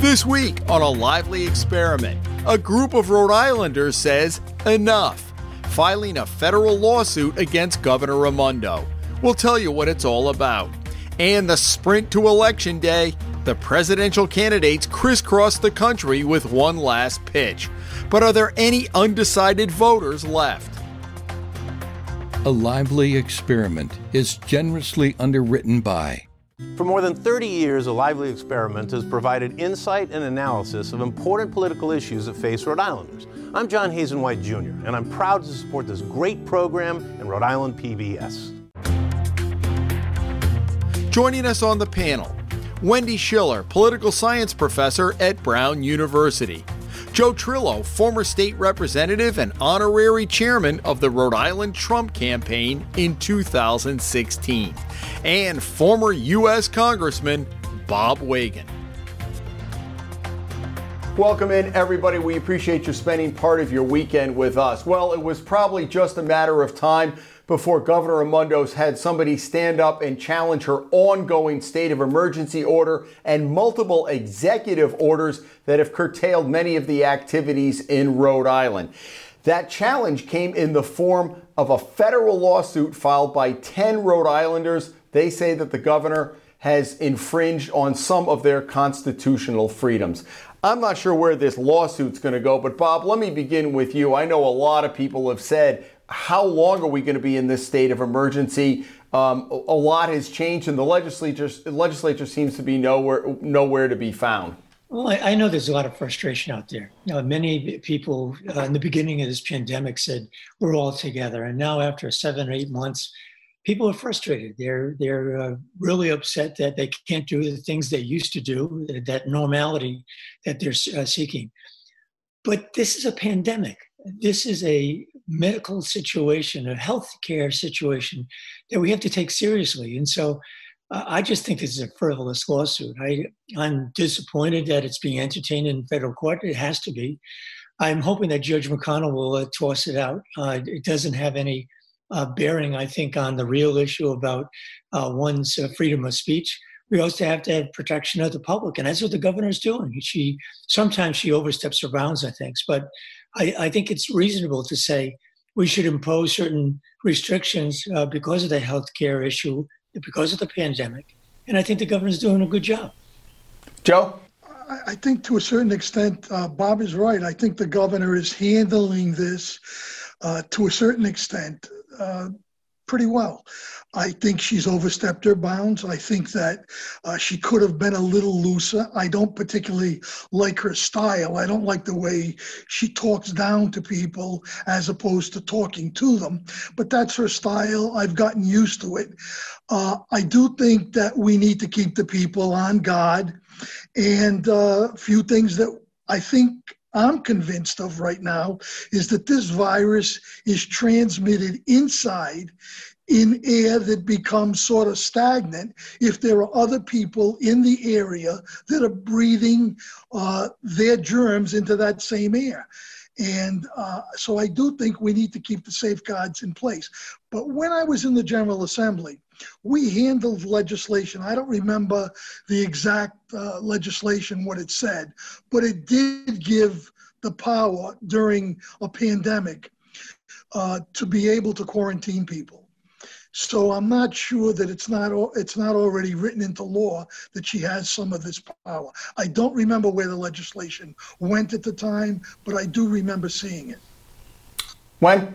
This week on a lively experiment, a group of Rhode Islanders says enough, filing a federal lawsuit against Governor Raimondo. We'll tell you what it's all about. And the sprint to election day, the presidential candidates crisscross the country with one last pitch. But are there any undecided voters left? A lively experiment is generously underwritten by for more than 30 years, A Lively Experiment has provided insight and analysis of important political issues that face Rhode Islanders. I'm John Hazen White Jr., and I'm proud to support this great program in Rhode Island PBS. Joining us on the panel, Wendy Schiller, political science professor at Brown University. Joe Trillo, former state representative and honorary chairman of the Rhode Island Trump campaign in 2016, and former U.S. Congressman Bob Weygand. Welcome in, everybody. We appreciate you spending part of your weekend with us. Well, it was probably just a matter of time before Governor Raimondo's had somebody stand up and challenge her ongoing state of emergency order and multiple executive orders that have curtailed many of the activities in Rhode Island. That challenge came in the form of a federal lawsuit filed by 10 Rhode Islanders. They say that the governor has infringed on some of their constitutional freedoms. I'm not sure where this lawsuit's going to go, but Bob, let me begin with you. I know a lot of people have said how long are we going to be in this state of emergency? Um, a lot has changed, and the legislature legislature seems to be nowhere nowhere to be found. Well, I, I know there's a lot of frustration out there. You know, many people uh, in the beginning of this pandemic said we're all together, and now after seven or eight months, people are frustrated. They're they're uh, really upset that they can't do the things they used to do, that normality that they're uh, seeking. But this is a pandemic. This is a medical situation, a healthcare situation that we have to take seriously. And so uh, I just think this is a frivolous lawsuit. I, I'm disappointed that it's being entertained in federal court. It has to be. I'm hoping that Judge McConnell will uh, toss it out. Uh, it doesn't have any uh, bearing, I think, on the real issue about uh, one's uh, freedom of speech. We also have to have protection of the public, and that's what the governor's doing. She sometimes she oversteps her bounds, I think, but I, I think it's reasonable to say we should impose certain restrictions uh, because of the healthcare issue, because of the pandemic. And I think the governor's doing a good job. Joe? I think to a certain extent, uh, Bob is right. I think the governor is handling this uh, to a certain extent uh, pretty well. I think she's overstepped her bounds. I think that uh, she could have been a little looser. I don't particularly like her style. I don't like the way she talks down to people as opposed to talking to them. But that's her style. I've gotten used to it. Uh, I do think that we need to keep the people on guard. And a uh, few things that I think I'm convinced of right now is that this virus is transmitted inside in air that becomes sort of stagnant if there are other people in the area that are breathing uh, their germs into that same air. And uh, so I do think we need to keep the safeguards in place. But when I was in the General Assembly, we handled legislation. I don't remember the exact uh, legislation, what it said, but it did give the power during a pandemic uh, to be able to quarantine people. So I'm not sure that it's not it's not already written into law that she has some of this power. I don't remember where the legislation went at the time, but I do remember seeing it. When?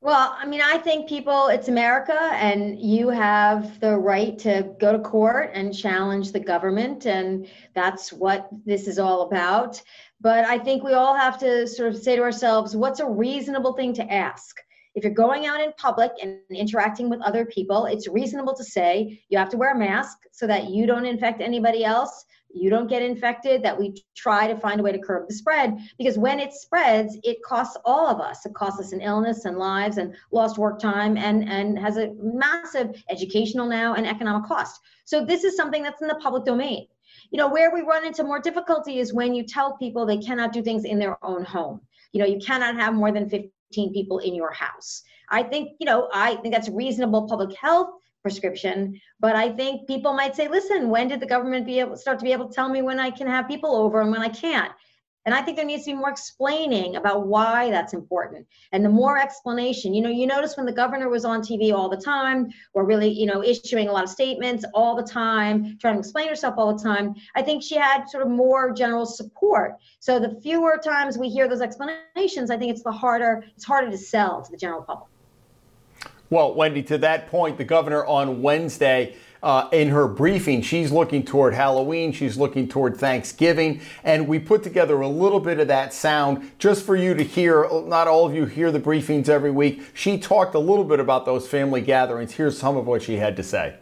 Well, I mean, I think people, it's America, and you have the right to go to court and challenge the government, and that's what this is all about. But I think we all have to sort of say to ourselves, what's a reasonable thing to ask? If you're going out in public and interacting with other people, it's reasonable to say you have to wear a mask so that you don't infect anybody else you don't get infected, that we try to find a way to curb the spread. Because when it spreads, it costs all of us. It costs us an illness and lives and lost work time and, and has a massive educational now and economic cost. So this is something that's in the public domain. You know, where we run into more difficulty is when you tell people they cannot do things in their own home. You know, you cannot have more than 15 people in your house. I think, you know, I think that's reasonable public health prescription. But I think people might say, listen, when did the government be able start to be able to tell me when I can have people over and when I can't? And I think there needs to be more explaining about why that's important. And the more explanation, you know, you notice when the governor was on TV all the time, or really, you know, issuing a lot of statements all the time, trying to explain herself all the time, I think she had sort of more general support. So the fewer times we hear those explanations, I think it's the harder, it's harder to sell to the general public. Well, Wendy, to that point, the governor on Wednesday, uh, in her briefing, she's looking toward Halloween, she's looking toward Thanksgiving, and we put together a little bit of that sound just for you to hear. Not all of you hear the briefings every week. She talked a little bit about those family gatherings. Here's some of what she had to say.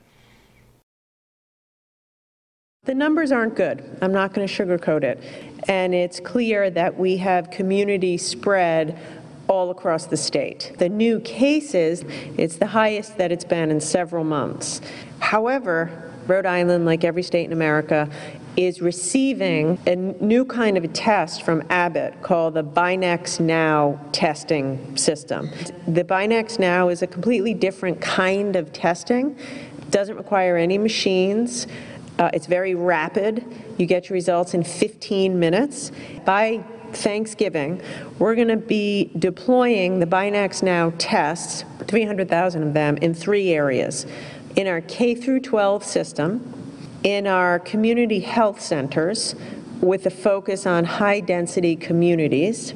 The numbers aren't good. I'm not going to sugarcoat it. And it's clear that we have community spread all across the state. The new cases, it's the highest that it's been in several months. However, Rhode Island, like every state in America, is receiving a new kind of a test from Abbott called the BinaxNOW testing system. The BinaxNOW is a completely different kind of testing. It doesn't require any machines. Uh, it's very rapid. You get your results in 15 minutes. By Thanksgiving, we're going to be deploying the BinaxNOW tests, 300,000 of them, in three areas. In our K through 12 system, in our community health centers, with a focus on high density communities,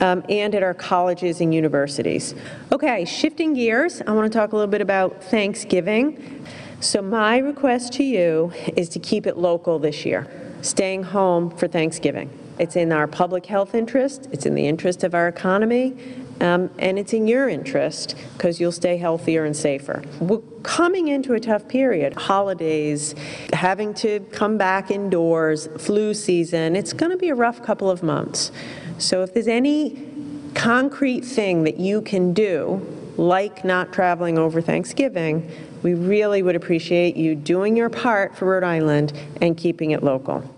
um, and at our colleges and universities. Okay, shifting gears, I want to talk a little bit about Thanksgiving. So, my request to you is to keep it local this year, staying home for Thanksgiving. It's in our public health interest, it's in the interest of our economy, um, and it's in your interest because you'll stay healthier and safer. We're coming into a tough period holidays, having to come back indoors, flu season. It's going to be a rough couple of months. So, if there's any concrete thing that you can do, like not traveling over Thanksgiving, we really would appreciate you doing your part for Rhode Island and keeping it local.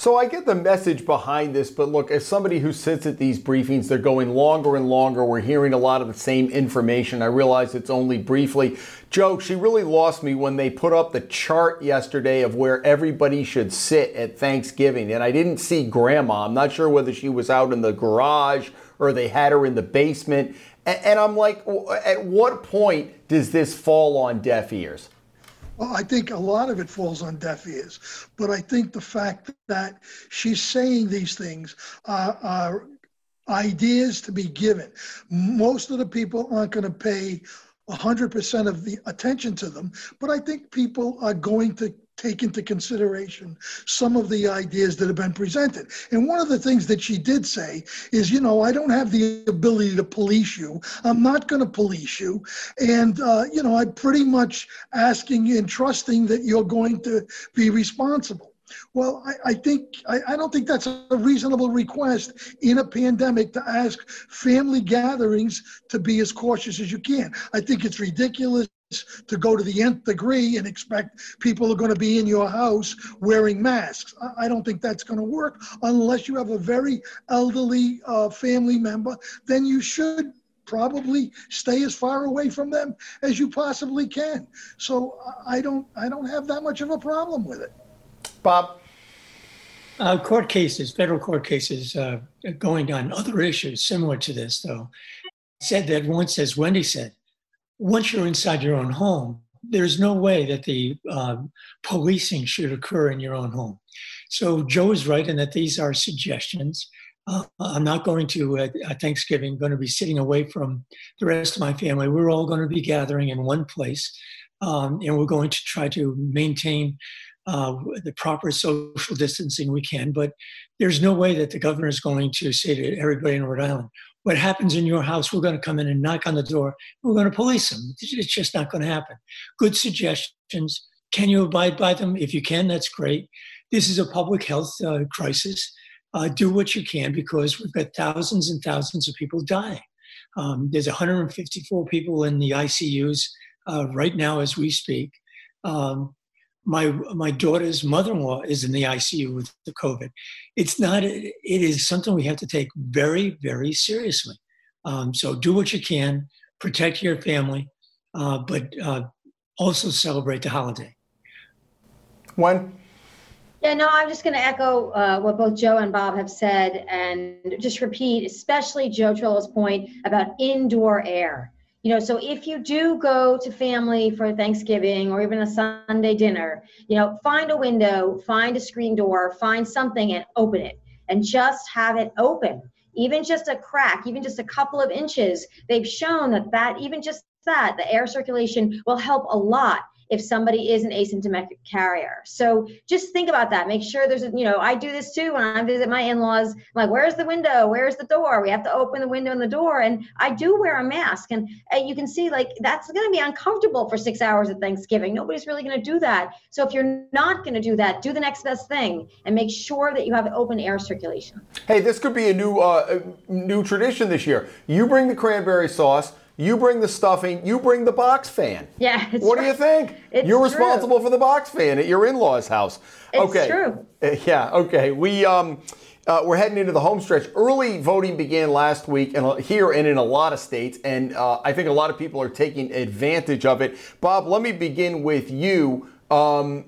So I get the message behind this, but look, as somebody who sits at these briefings, they're going longer and longer. We're hearing a lot of the same information. I realize it's only briefly. Joe, she really lost me when they put up the chart yesterday of where everybody should sit at Thanksgiving. And I didn't see grandma. I'm not sure whether she was out in the garage or they had her in the basement. And I'm like, at what point does this fall on deaf ears? Well, I think a lot of it falls on deaf ears, but I think the fact that she's saying these things are, are ideas to be given. Most of the people aren't going to pay 100% of the attention to them, but I think people are going to take into consideration some of the ideas that have been presented. And one of the things that she did say is, you know, I don't have the ability to police you. I'm not going to police you. And, uh, you know, I'm pretty much asking and trusting that you're going to be responsible. Well, I, I think I, I, don't think that's a reasonable request in a pandemic to ask family gatherings to be as cautious as you can. I think it's ridiculous to go to the nth degree and expect people are going to be in your house wearing masks. I don't think that's going to work unless you have a very elderly uh, family member. Then you should probably stay as far away from them as you possibly can. So I don't I don't have that much of a problem with it. Bob. Uh, court cases, federal court cases, uh, going on other issues similar to this, though, said that once, as Wendy said, once you're inside your own home, there's no way that the um, policing should occur in your own home. So Joe is right in that these are suggestions. Uh, I'm not going to at Thanksgiving going to be sitting away from the rest of my family. We're all going to be gathering in one place, um, and we're going to try to maintain uh, the proper social distancing we can. But there's no way that the governor is going to say to everybody in Rhode Island, what happens in your house, we're going to come in and knock on the door. We're going to police them. It's just not going to happen. Good suggestions. Can you abide by them? If you can, that's great. This is a public health uh, crisis. Uh, do what you can because we've got thousands and thousands of people dying. Um, there's 154 people in the ICUs uh, right now as we speak. Um, my my daughter's mother-in-law is in the ICU with the COVID. It's not. It is something we have to take very very seriously. Um, so do what you can, protect your family, uh, but uh, also celebrate the holiday. One. Yeah, no, I'm just going to echo uh, what both Joe and Bob have said and just repeat, especially Joe Trillo's point about indoor air. You know, so if you do go to family for Thanksgiving or even a Sunday dinner, you know, find a window, find a screen door, find something and open it and just have it open. Even just a crack, even just a couple of inches, they've shown that that even just that the air circulation will help a lot if somebody is an asymptomatic carrier. So just think about that. Make sure there's a, you know, I do this too when I visit my in-laws. I'm like, where's the window? Where's the door? We have to open the window and the door. And I do wear a mask. And, and you can see like that's going to be uncomfortable for six hours at Thanksgiving. Nobody's really going to do that. So if you're not going to do that, do the next best thing and make sure that you have open air circulation. Hey, this could be a new uh, new tradition this year. You bring the cranberry sauce. You bring the stuffing. You bring the box fan. Yeah. what right. do you think? It's You're responsible true. for the box fan at your in-laws' house. It's okay. true. Uh, yeah. Okay. We um. Uh, we're heading into the home stretch. Early voting began last week, and here and in a lot of states, and uh, I think a lot of people are taking advantage of it. Bob, let me begin with you. Um,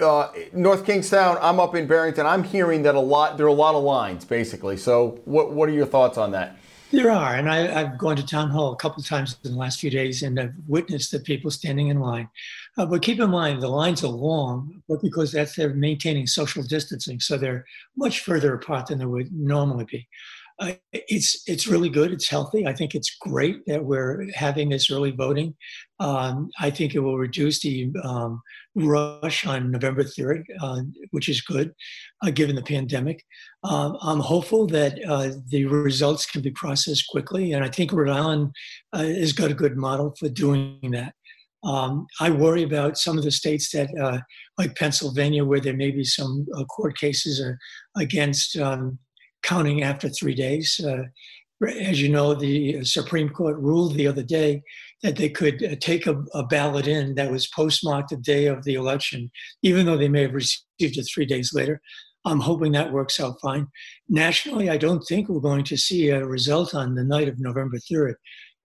uh, North Kingstown, I'm up in Barrington. I'm hearing that a lot there are a lot of lines, basically. So, what what are your thoughts on that? There are, and I, have gone to town hall a couple of times in the last few days, and I've witnessed the people standing in line. Uh, but keep in mind, the lines are long, but because that's they're maintaining social distancing, so they're much further apart than they would normally be. Uh, it's it's really good. It's healthy. I think it's great that we're having this early voting. Um, I think it will reduce the um, rush on November 3rd, uh, which is good uh, given the pandemic. Um, I'm hopeful that uh, the results can be processed quickly, and I think Rhode Island uh, has got a good model for doing that. Um, I worry about some of the states that, uh, like Pennsylvania, where there may be some court cases against um, counting after three days. Uh, as you know, the Supreme Court ruled the other day that they could uh, take a, a, ballot in that was postmarked the day of the election, even though they may have received it three days later. I'm hoping that works out fine. Nationally, I don't think we're going to see a result on the night of November 3rd.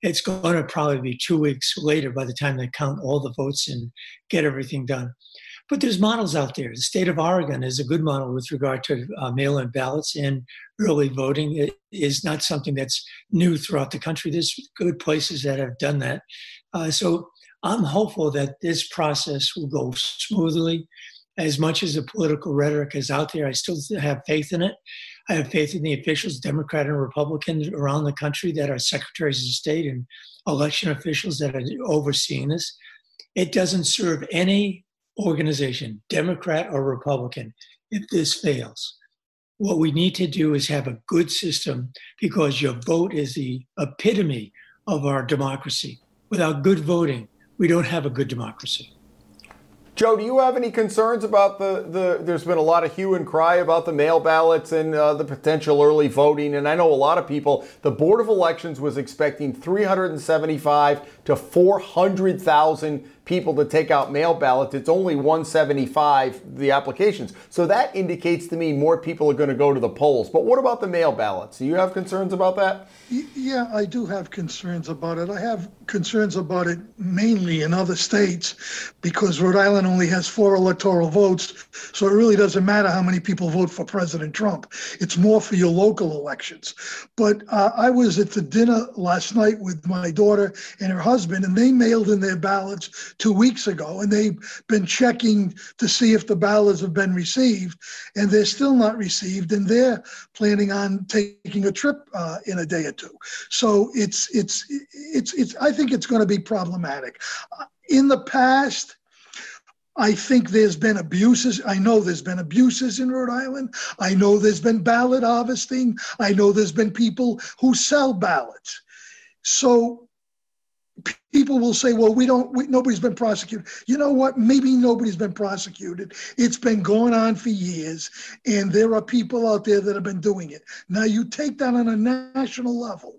It's going to probably be two weeks later by the time they count all the votes and get everything done. But there's models out there. The state of Oregon is a good model with regard to uh, mail in ballots and early voting. It is not something that's new throughout the country. There's good places that have done that. Uh, so I'm hopeful that this process will go smoothly. As much as the political rhetoric is out there, I still have faith in it. I have faith in the officials, Democrat and Republicans around the country that are secretaries of state and election officials that are overseeing this. It doesn't serve any organization, Democrat or Republican, if this fails. What we need to do is have a good system because your vote is the epitome of our democracy. Without good voting, we don't have a good democracy. Joe, do you have any concerns about the, the there's been a lot of hue and cry about the mail ballots and uh, the potential early voting. And I know a lot of people, the Board of Elections was expecting 375 to 400,000 people to take out mail ballots. It's only 175 the applications. So that indicates to me more people are going to go to the polls. But what about the mail ballots? Do you have concerns about that? Yeah, I do have concerns about it. I have concerns about it mainly in other states because Rhode Island only has four electoral votes. So it really doesn't matter how many people vote for President Trump. It's more for your local elections. But uh, I was at the dinner last night with my daughter and her husband, and they mailed in their ballots two weeks ago, and they've been checking to see if the ballots have been received, and they're still not received, and they're planning on taking a trip uh, in a day or two. So it's it's it's it's. I think it's going to be problematic. In the past, I think there's been abuses. I know there's been abuses in Rhode Island. I know there's been ballot harvesting. I know there's been people who sell ballots. So people will say, well, we don't, we, nobody's been prosecuted. You know what? Maybe nobody's been prosecuted. It's been going on for years, and there are people out there that have been doing it. Now, you take that on a national level,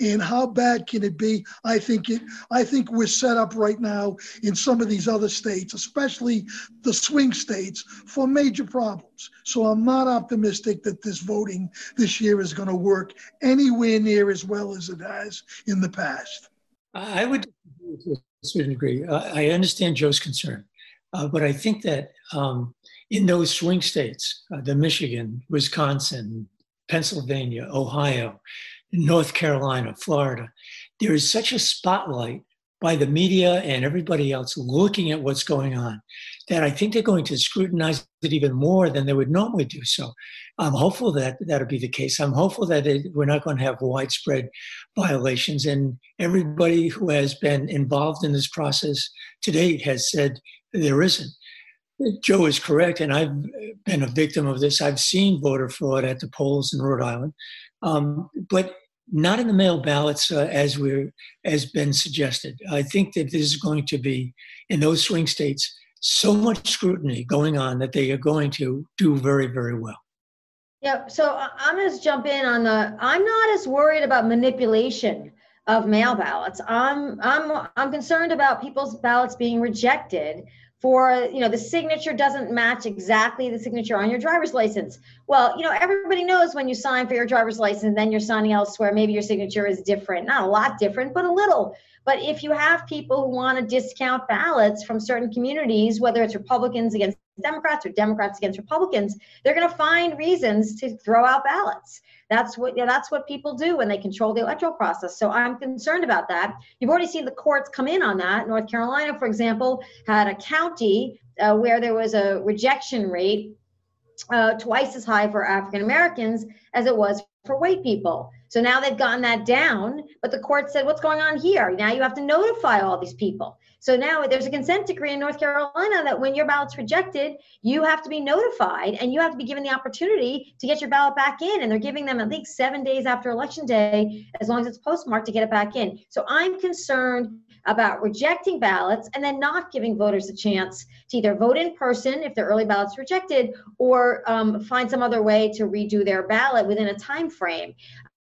and how bad can it be? I think it. I think we're set up right now in some of these other states, especially the swing states, for major problems. So I'm not optimistic that this voting this year is going to work anywhere near as well as it has in the past. I would to a certain degree. Uh, I understand Joe's concern, uh, but I think that um, in those swing states, uh, the Michigan, Wisconsin, Pennsylvania, Ohio, North Carolina, Florida, there is such a spotlight by the media and everybody else looking at what's going on that I think they're going to scrutinize it even more than they would normally do so. I'm hopeful that that'll be the case. I'm hopeful that it, we're not going to have widespread violations. And everybody who has been involved in this process to date has said there isn't. Joe is correct, and I've been a victim of this. I've seen voter fraud at the polls in Rhode Island, um, but not in the mail ballots uh, as we're as been suggested. I think that this is going to be in those swing states so much scrutiny going on that they are going to do very very well. Yeah, so I'm going to jump in on the. I'm not as worried about manipulation of mail ballots. I'm I'm I'm concerned about people's ballots being rejected for you know the signature doesn't match exactly the signature on your driver's license well you know everybody knows when you sign for your driver's license then you're signing elsewhere maybe your signature is different not a lot different but a little but if you have people who want to discount ballots from certain communities whether it's republicans against democrats or democrats against republicans they're going to find reasons to throw out ballots that's what you know, that's what people do when they control the electoral process. So I'm concerned about that. You've already seen the courts come in on that. North Carolina, for example, had a county uh, where there was a rejection rate uh, twice as high for African Americans as it was for white people. So now they've gotten that down, but the court said, what's going on here? Now you have to notify all these people. So now there's a consent decree in North Carolina that when your ballot's rejected, you have to be notified and you have to be given the opportunity to get your ballot back in. And they're giving them at least seven days after election day, as long as it's postmarked, to get it back in. So I'm concerned about rejecting ballots and then not giving voters a chance to either vote in person if their early ballot's rejected or um, find some other way to redo their ballot within a time frame.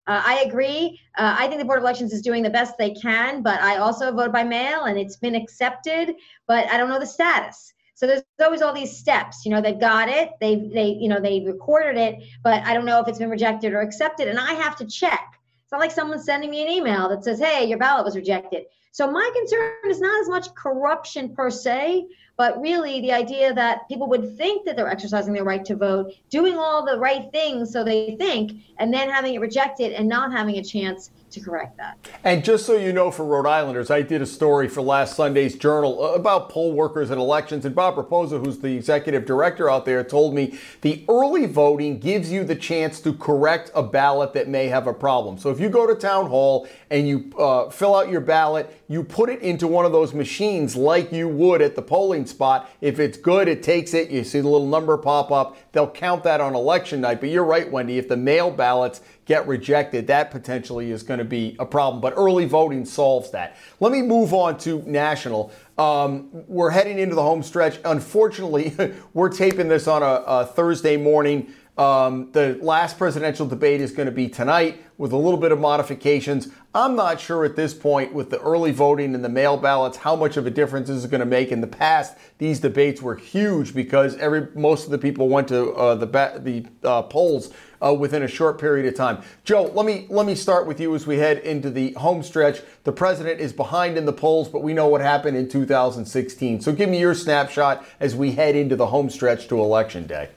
Uh, I agree. Uh, I think the Board of Elections is doing the best they can, but I also vote by mail and it's been accepted, but I don't know the status. So there's always all these steps. You know, they've got it, they they you know they recorded it, but I don't know if it's been rejected or accepted, and I have to check. It's not like someone sending me an email that says, "Hey, your ballot was rejected." So my concern is not as much corruption per se, but really the idea that people would think that they're exercising their right to vote, doing all the right things so they think, and then having it rejected and not having a chance to correct that. And just so you know, for Rhode Islanders, I did a story for last Sunday's Journal about poll workers and elections. And Bob Rapoza, who's the executive director out there, told me the early voting gives you the chance to correct a ballot that may have a problem. So if you go to town hall and you uh, fill out your ballot, you put it into one of those machines like you would at the polling spot. If it's good, it takes it. You see the little number pop up. They'll count that on election night. But you're right, Wendy. If the mail ballots get rejected, that potentially is going to be a problem. But early voting solves that. Let me move on to national. Um, we're heading into the home stretch. Unfortunately, we're taping this on a, a Thursday morning. Um, the last presidential debate is going to be tonight with a little bit of modifications. I'm not sure at this point with the early voting and the mail ballots how much of a difference this is going to make. In the past, these debates were huge because every most of the people went to uh, the the uh, polls uh, within a short period of time. Joe, let me let me start with you as we head into the home stretch. The president is behind in the polls, but we know what happened in 2016. So give me your snapshot as we head into the home stretch to election day.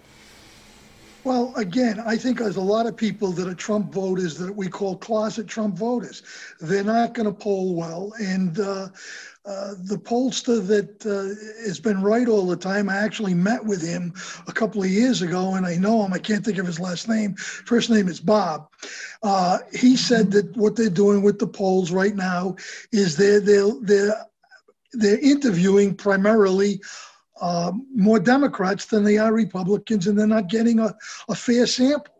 Well, again, I think there's a lot of people that are Trump voters that we call closet Trump voters. They're not going to poll well. And uh, uh, the pollster that uh, has been right all the time, I actually met with him a couple of years ago, and I know him. I can't think of his last name. First name is Bob. Uh, he said that what they're doing with the polls right now is they're, they're, they're, they're interviewing primarily uh, more Democrats than they are Republicans, and they're not getting a, a fair sample.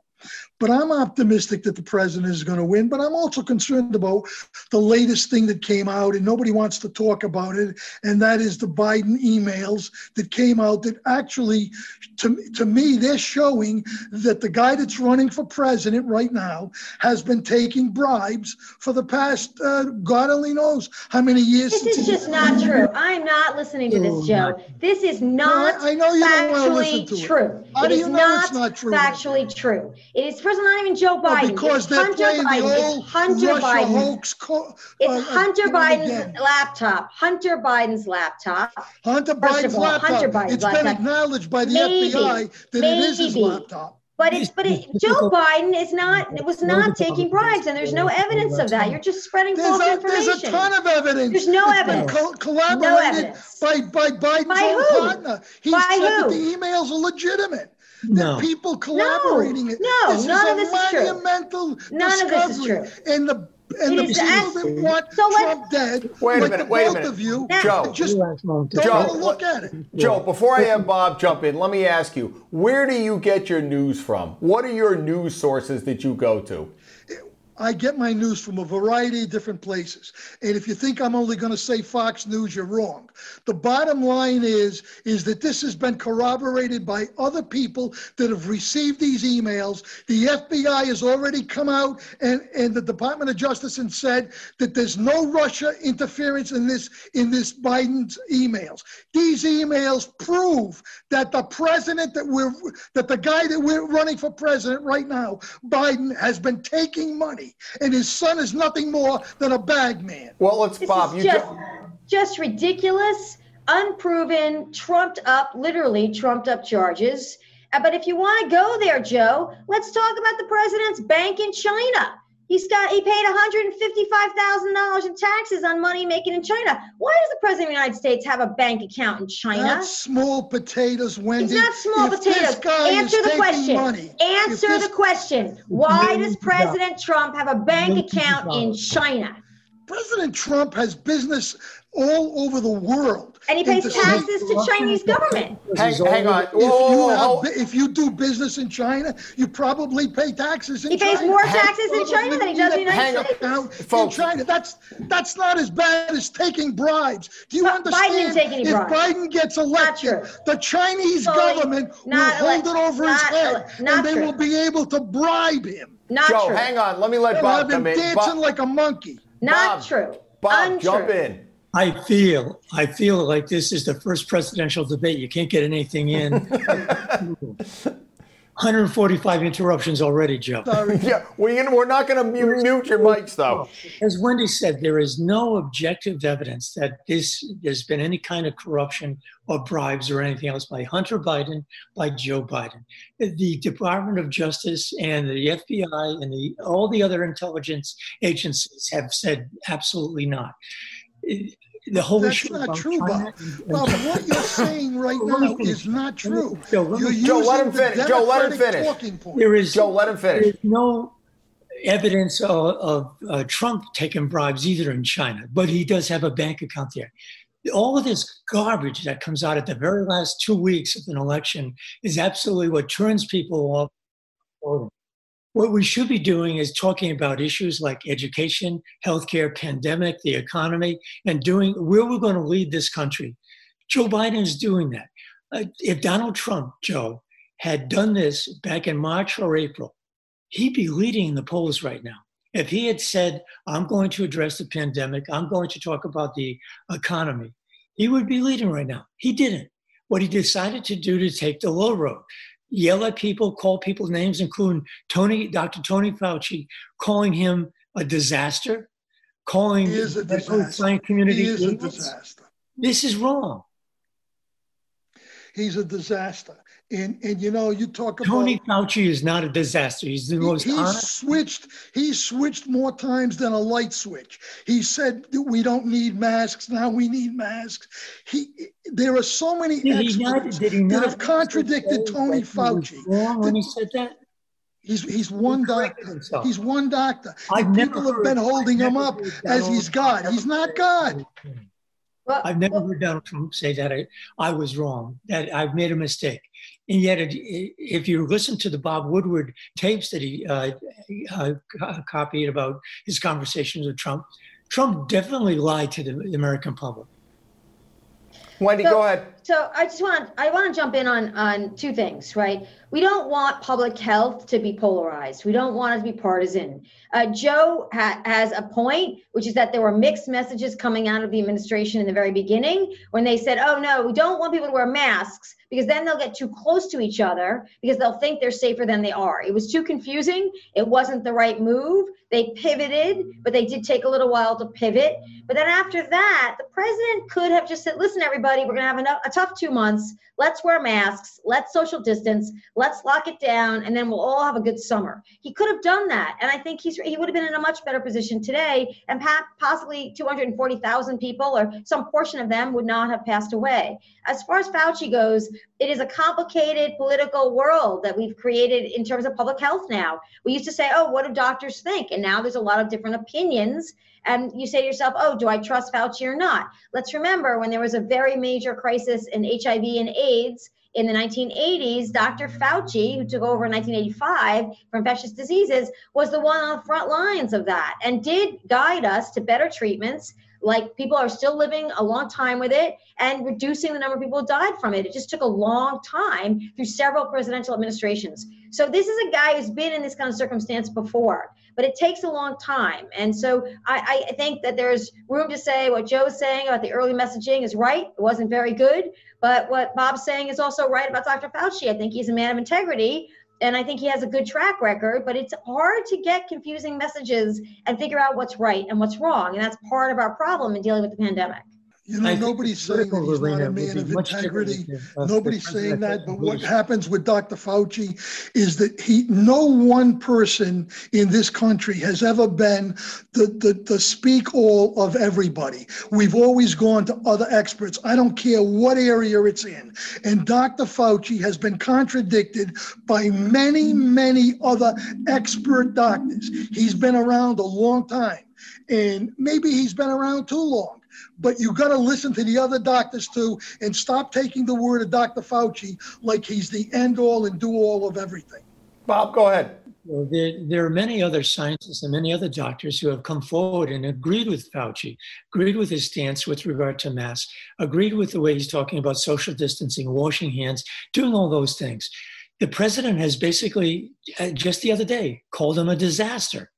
But I'm optimistic that the president is going to win. But I'm also concerned about the latest thing that came out, and nobody wants to talk about it. And that is the Biden emails that came out that actually, to, to me, they're showing that the guy that's running for president right now has been taking bribes for the past, uh, God only knows how many years. This is just not true. I'm not listening to this, oh, Joe. This is not no, I, I know you factually true. It. How it do you is know not, it's not true? factually true. It is first not even Joe Well, Biden. because it's they're Hunter playing Biden. the It's Hunter Russia Biden. hoax. Co- It's uh, Hunter again and again. Biden's laptop. Hunter Biden's laptop. Hunter First of Biden's all, laptop. Hunter Biden's It's been acknowledged by the Maybe. FBI that it is his laptop. But it's but it, Joe Biden is not it was not taking bribes, and there's no evidence of that. You're just spreading There's false a, information. there's a ton of evidence. There's no It's been evidence. co- collaborated evidence. by, by Biden's By own who? partner. He By said that the emails are legitimate. No. That people collaborating it. no, this none is of a this is true. monumental None of this is discovery. And the and It the people that want So let's- Trump dead, Wait a minute, the wait a both minute. of you, Joe. just don't Joe, even look at it. Joe, before I have Bob jump in, let me ask you, where do you get your news from? What are your news sources that you go to? I get my news from a variety of different places. And if you think I'm only going to say Fox News, you're wrong. The bottom line is is that this has been corroborated by other people that have received these emails. The FBI has already come out and, and the Department of Justice and said that there's no Russia interference in this in this Biden's emails. These emails prove that the president that we're that the guy that we're running for president right now, Biden, has been taking money, and his son is nothing more than a bag man. Well, let's This Bob. You just, ju- just ridiculous, unproven, trumped up, literally trumped up charges. Uh, But if you want to go there, Joe, let's talk about the president's bank in China. He's got he paid $155,000 in taxes on money making in China. Why does the president of the United States have a bank account in China? That's small potatoes, Wendy. It's not small If potatoes. Answer the question. money, Answer this the question. Why does President Trump have a bank account in. China? President Trump has business all over the world. And he pays taxes to Chinese government. hang, hang on. If Whoa, you, whoa, have, whoa, if you do business in China, you probably pay taxes in He pays China. more taxes in China than he does in the United on. States. Now, in China, that's that's not as bad as taking bribes. Do you But understand? didn't take if. Biden gets elected, the Chinese Fully government will not hold it over his head, ele- not and they true. will be able to bribe him. Not Joe, true. hang on. Let me let They'll Bob have him come in. dancing Bob, like a monkey. Not Bob, true. Bob, Untrue. jump in. I feel, I feel like this is the first presidential debate. You can't get anything in. 145 interruptions already, Joe. Yeah, we, we're not going to mute, mute your mics, though. As Wendy said, there is no objective evidence that this there's been any kind of corruption or bribes or anything else by Hunter Biden, by Joe Biden. The Department of Justice and the FBI and the all the other intelligence agencies have said absolutely not. The whole That's issue not about true, China Bob. and- Bob, what you're saying right now is not true. Joe, let me- You're Joe, let using him the finish. Joe, let him finish. there is Joe, let him finish. There's no evidence of, of uh, Trump taking bribes either in China, but he does have a bank account there. All of this garbage that comes out at the very last two weeks of an election is absolutely what turns people off. What we should be doing is talking about issues like education, healthcare, pandemic, the economy, and doing where we're going to lead this country. Joe Biden is doing that. Uh, if Donald Trump, Joe, had done this back in March or April, he'd be leading the polls right now. If he had said, I'm going to address the pandemic, I'm going to talk about the economy, he would be leading right now. He didn't. What he decided to do to take the low road, yell at people, call people names, including Tony, Dr. Tony Fauci, calling him a disaster, calling He is a the science community. He is a disaster. This is wrong. He's a disaster. And and you know, you talk about Tony Fauci is not a disaster. He's the He- most he's honest. switched. He's switched more times than a light switch. He said we don't need masks. Now we need masks. He. There are so many Did he not? experts Did he that have contradicted Tony that he Fauci. Wrong when he said that. He's he's one corrected doctor. himself. He's one doctor. I've people have been holding him up as he's God. He's not God. Well, I've never well, heard Donald Trump say that I, I was wrong, that I've made a mistake. And yet, it, if you listen to the Bob Woodward tapes that he uh, uh, copied about his conversations with Trump, Trump definitely lied to the, the American public. Wendy, So- go ahead. So I just want I want to jump in on on two things, right? We don't want public health to be polarized. We don't want it to be partisan. Uh, Joe ha- has a point, which is that there were mixed messages coming out of the administration in the very beginning when they said, "Oh no, we don't want people to wear masks." because then they'll get too close to each other because they'll think they're safer than they are. It was too confusing. It wasn't the right move. They pivoted, but they did take a little while to pivot. But then after that, the president could have just said, listen, everybody, we're going to have a, tough two months. Let's wear masks. Let's social distance. Let's lock it down. And then we'll all have a good summer. He could have done that. And I think he's, he would have been in a much better position today. And possibly 240,000 people or some portion of them would not have passed away. As far as Fauci goes, it is a complicated political world that we've created in terms of public health now. We used to say, oh, what do doctors think? And now there's a lot of different opinions. And you say to yourself, oh, do I trust Fauci or not? Let's remember when there was a very major crisis in HIV and AIDS in the 1980s, Dr. Fauci, who took over in 1985 for infectious diseases, was the one on the front lines of that and did guide us to better treatments, like people are still living a long time with it and reducing the number of people who died from it. It just took a long time through several presidential administrations. So this is a guy who's been in this kind of circumstance before, but it takes a long time. And so I, I think that there's room to say what Joe's saying about the early messaging is right. It wasn't very good. But what Bob's saying is also right about Dr. Fauci. I think he's a man of integrity and I think he has a good track record, but it's hard to get confusing messages and figure out what's right and what's wrong. And that's part of our problem in dealing with the pandemic. You know, nobody's saying that he's not a man of integrity. Nobody's saying that. But what happens with Dr. Fauci is that he, no one person in this country has ever been the, the, the speak all of everybody. We've always gone to other experts. I don't care what area it's in. And Dr. Fauci has been contradicted by many, many other expert doctors. He's been around a long time. And maybe he's been around too long but you got to listen to the other doctors too and stop taking the word of Dr. Fauci like he's the end all and do all of everything. Bob, go ahead. Well, there, there are many other scientists and many other doctors who have come forward and agreed with Fauci, agreed with his stance with regard to masks, agreed with the way he's talking about social distancing, washing hands, doing all those things. The president has basically, uh, just the other day, called him a disaster.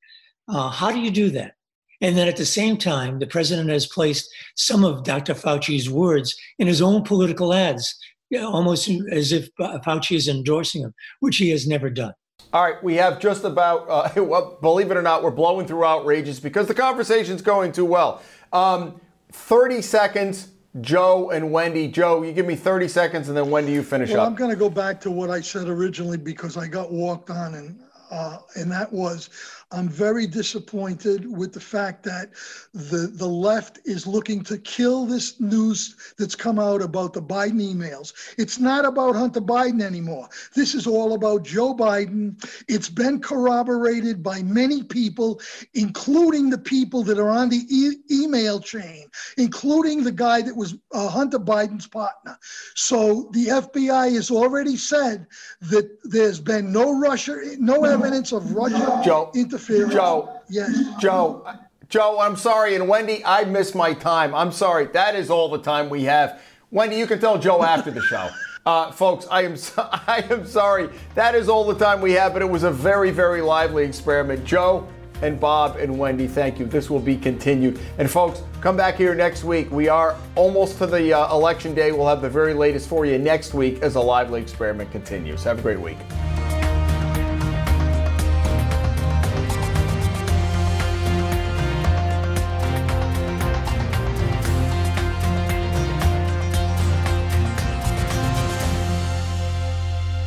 Uh, how do you do that? And then at the same time, the president has placed some of Dr. Fauci's words in his own political ads, you know, almost as if Fauci is endorsing him, which he has never done. All right, we have just about, uh, well, believe it or not, we're blowing through outrageous because the conversation's going too well. Um, 30 seconds, Joe and Wendy. Joe, you give me 30 seconds and then Wendy, you finish well, up. I'm going to go back to what I said originally because I got walked on and uh, and that was I'm very disappointed with the fact that the the left is looking to kill this news that's come out about the Biden emails. It's not about Hunter Biden anymore. This is all about Joe Biden. It's been corroborated by many people, including the people that are on the e- email chain, including the guy that was uh, Hunter Biden's partner. So the FBI has already said that there's been no Russia, no evidence of Russia Joe. interference interference. Joe. Yes. Joe. Joe, I'm sorry. And Wendy, I missed my time. I'm sorry. That is all the time we have. Wendy, you can tell Joe after the show. Uh, folks, I am so, I am sorry. That is all the time we have, but it was a very, very lively experiment. Joe and Bob and Wendy, thank you. This will be continued. And folks, come back here next week. We are almost to the uh, election day. We'll have the very latest for you next week as a lively experiment continues. Have a great week.